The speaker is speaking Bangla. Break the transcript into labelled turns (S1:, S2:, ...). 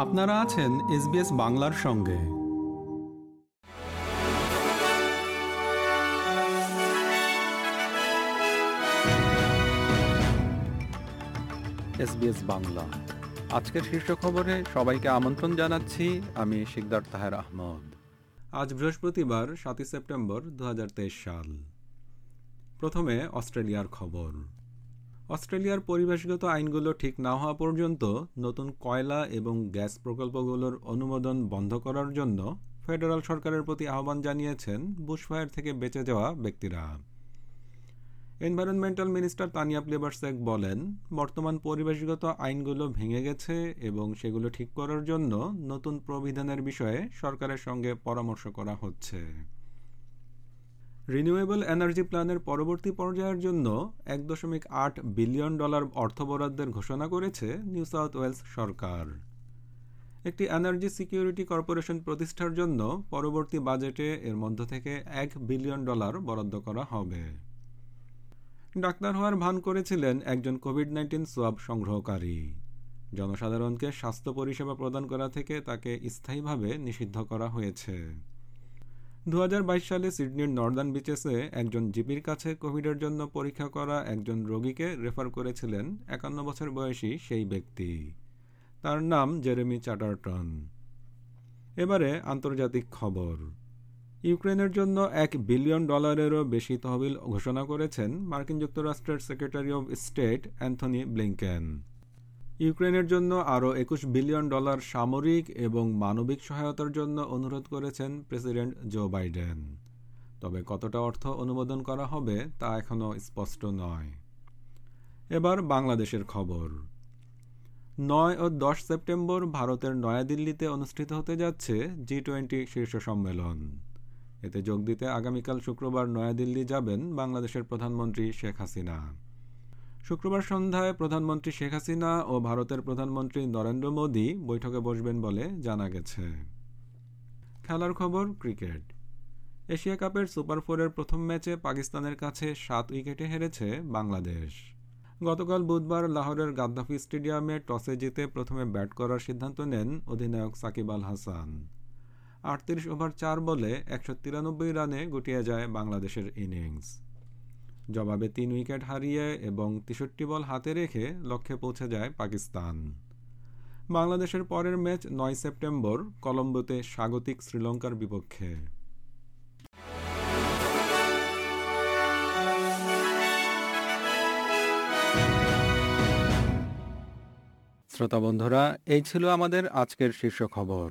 S1: আপনারা আছেন এসবিএস বাংলার সঙ্গে। এসবিএস বাংলা। আজকের শীর্ষ খবরে সবাইকে আমন্ত্রণ জানাচ্ছি আমি শিকদার তাহের আহমদ। আজ বৃহস্পতিবার সাতই সেপ্টেম্বর দু হাজার তেইশ সাল। প্রথমে অস্ট্রেলিয়ার খবর। অস্ট্রেলিয়ার পরিবেশগত আইনগুলো ঠিক না হওয়া পর্যন্ত নতুন কয়লা এবং গ্যাস প্রকল্পগুলোর অনুমোদন বন্ধ করার জন্য ফেডারাল সরকারের প্রতি আহ্বান জানিয়েছেন বুশফায়ার থেকে বেঁচে যাওয়া ব্যক্তিরা। এনভায়রনমেন্টাল মিনিস্টার তানিয়া প্লেবার্সেক বলেন, বর্তমান পরিবেশগত আইনগুলো ভেঙে গেছে এবং সেগুলো ঠিক করার জন্য নতুন প্রবিধানের বিষয়ে সরকারের সঙ্গে পরামর্শ করা হচ্ছে। রিনিউয়েবল এনার্জি প্ল্যানের পরবর্তী পর্যায়ের জন্য এক দশমিক আট বিলিয়ন ডলার অর্থ বরাদ্দের ঘোষণা করেছে নিউ সাউথ ওয়েলস সরকার। একটি এনার্জি সিকিউরিটি কর্পোরেশন প্রতিষ্ঠার জন্য পরবর্তী বাজেটে এর মধ্য থেকে এক বিলিয়ন ডলার বরাদ্দ করা হবে। ডাক্তার হওয়ার ভান করেছিলেন একজন কোভিড নাইন্টিন সোয়াব সংগ্রহকারী। জনসাধারণকে স্বাস্থ্য পরিষেবা প্রদান করা থেকে তাকে স্থায়ীভাবে নিষিদ্ধ করা হয়েছে। দু হাজার বাইশ সালে সিডনির নর্দার্ন বিচেসে একজন জিপির কাছে কোভিডের জন্য পরীক্ষা করা একজন রোগীকে রেফার করেছিলেন একান্ন বছর বয়সী সেই ব্যক্তি। তার নাম জেরেমি চাটারটন। এবারে আন্তর্জাতিক খবর। ইউক্রেনের জন্য এক বিলিয়ন ডলারেরও বেশি তহবিল ঘোষণা করেছেন মার্কিন যুক্তরাষ্ট্রের secretary of state Antony Blinken. ইউক্রেনের জন্য আরও একুশ বিলিয়ন ডলার সামরিক এবং মানবিক সহায়তার জন্য অনুরোধ করেছেন প্রেসিডেন্ট জো বাইডেন। তবে কতটা অর্থ অনুমোদন করা হবে তা এখনও স্পষ্ট নয়। এবার বাংলাদেশের খবর। নয় ও দশ সেপ্টেম্বর ভারতের নয়াদিল্লিতে অনুষ্ঠিত হতে যাচ্ছে জি টোয়েন্টি শীর্ষ সম্মেলন। এতে যোগ দিতে আগামীকাল শুক্রবার নয়াদিল্লি যাবেন বাংলাদেশের প্রধানমন্ত্রী শেখ হাসিনা। শুক্রবার সন্ধ্যায় প্রধানমন্ত্রী শেখ হাসিনা ও ভারতের প্রধানমন্ত্রী নরেন্দ্র মোদী বৈঠকে বসবেন বলে জানা গেছে। খেলার খবর, ক্রিকেট। এশিয়া কাপের সুপার ফোরের প্রথম ম্যাচে পাকিস্তানের কাছে সাত উইকেটে হেরেছে বাংলাদেশ। গতকাল বুধবার লাহোরের গাদ্দাফি স্টেডিয়ামে টসে জিতে প্রথমে ব্যাট করার সিদ্ধান্ত নেন অধিনায়ক সাকিব আল হাসান। আটত্রিশ ওভার চার বলে একশো তিরানব্বই রানে গুটিয়ে যায় বাংলাদেশের ইনিংস। জবাবে তিন উইকেট হারিয়ে এবং তেষট্টি বল হাতে রেখে লক্ষ্যে পৌঁছে যায় পাকিস্তান। বাংলাদেশের পরের ম্যাচ নয় সেপ্টেম্বর, কলম্বোতে স্বাগতিক শ্রীলঙ্কার বিপক্ষে। শ্রোতা বন্ধুরা, এই ছিল আমাদের আজকের শীর্ষ খবর।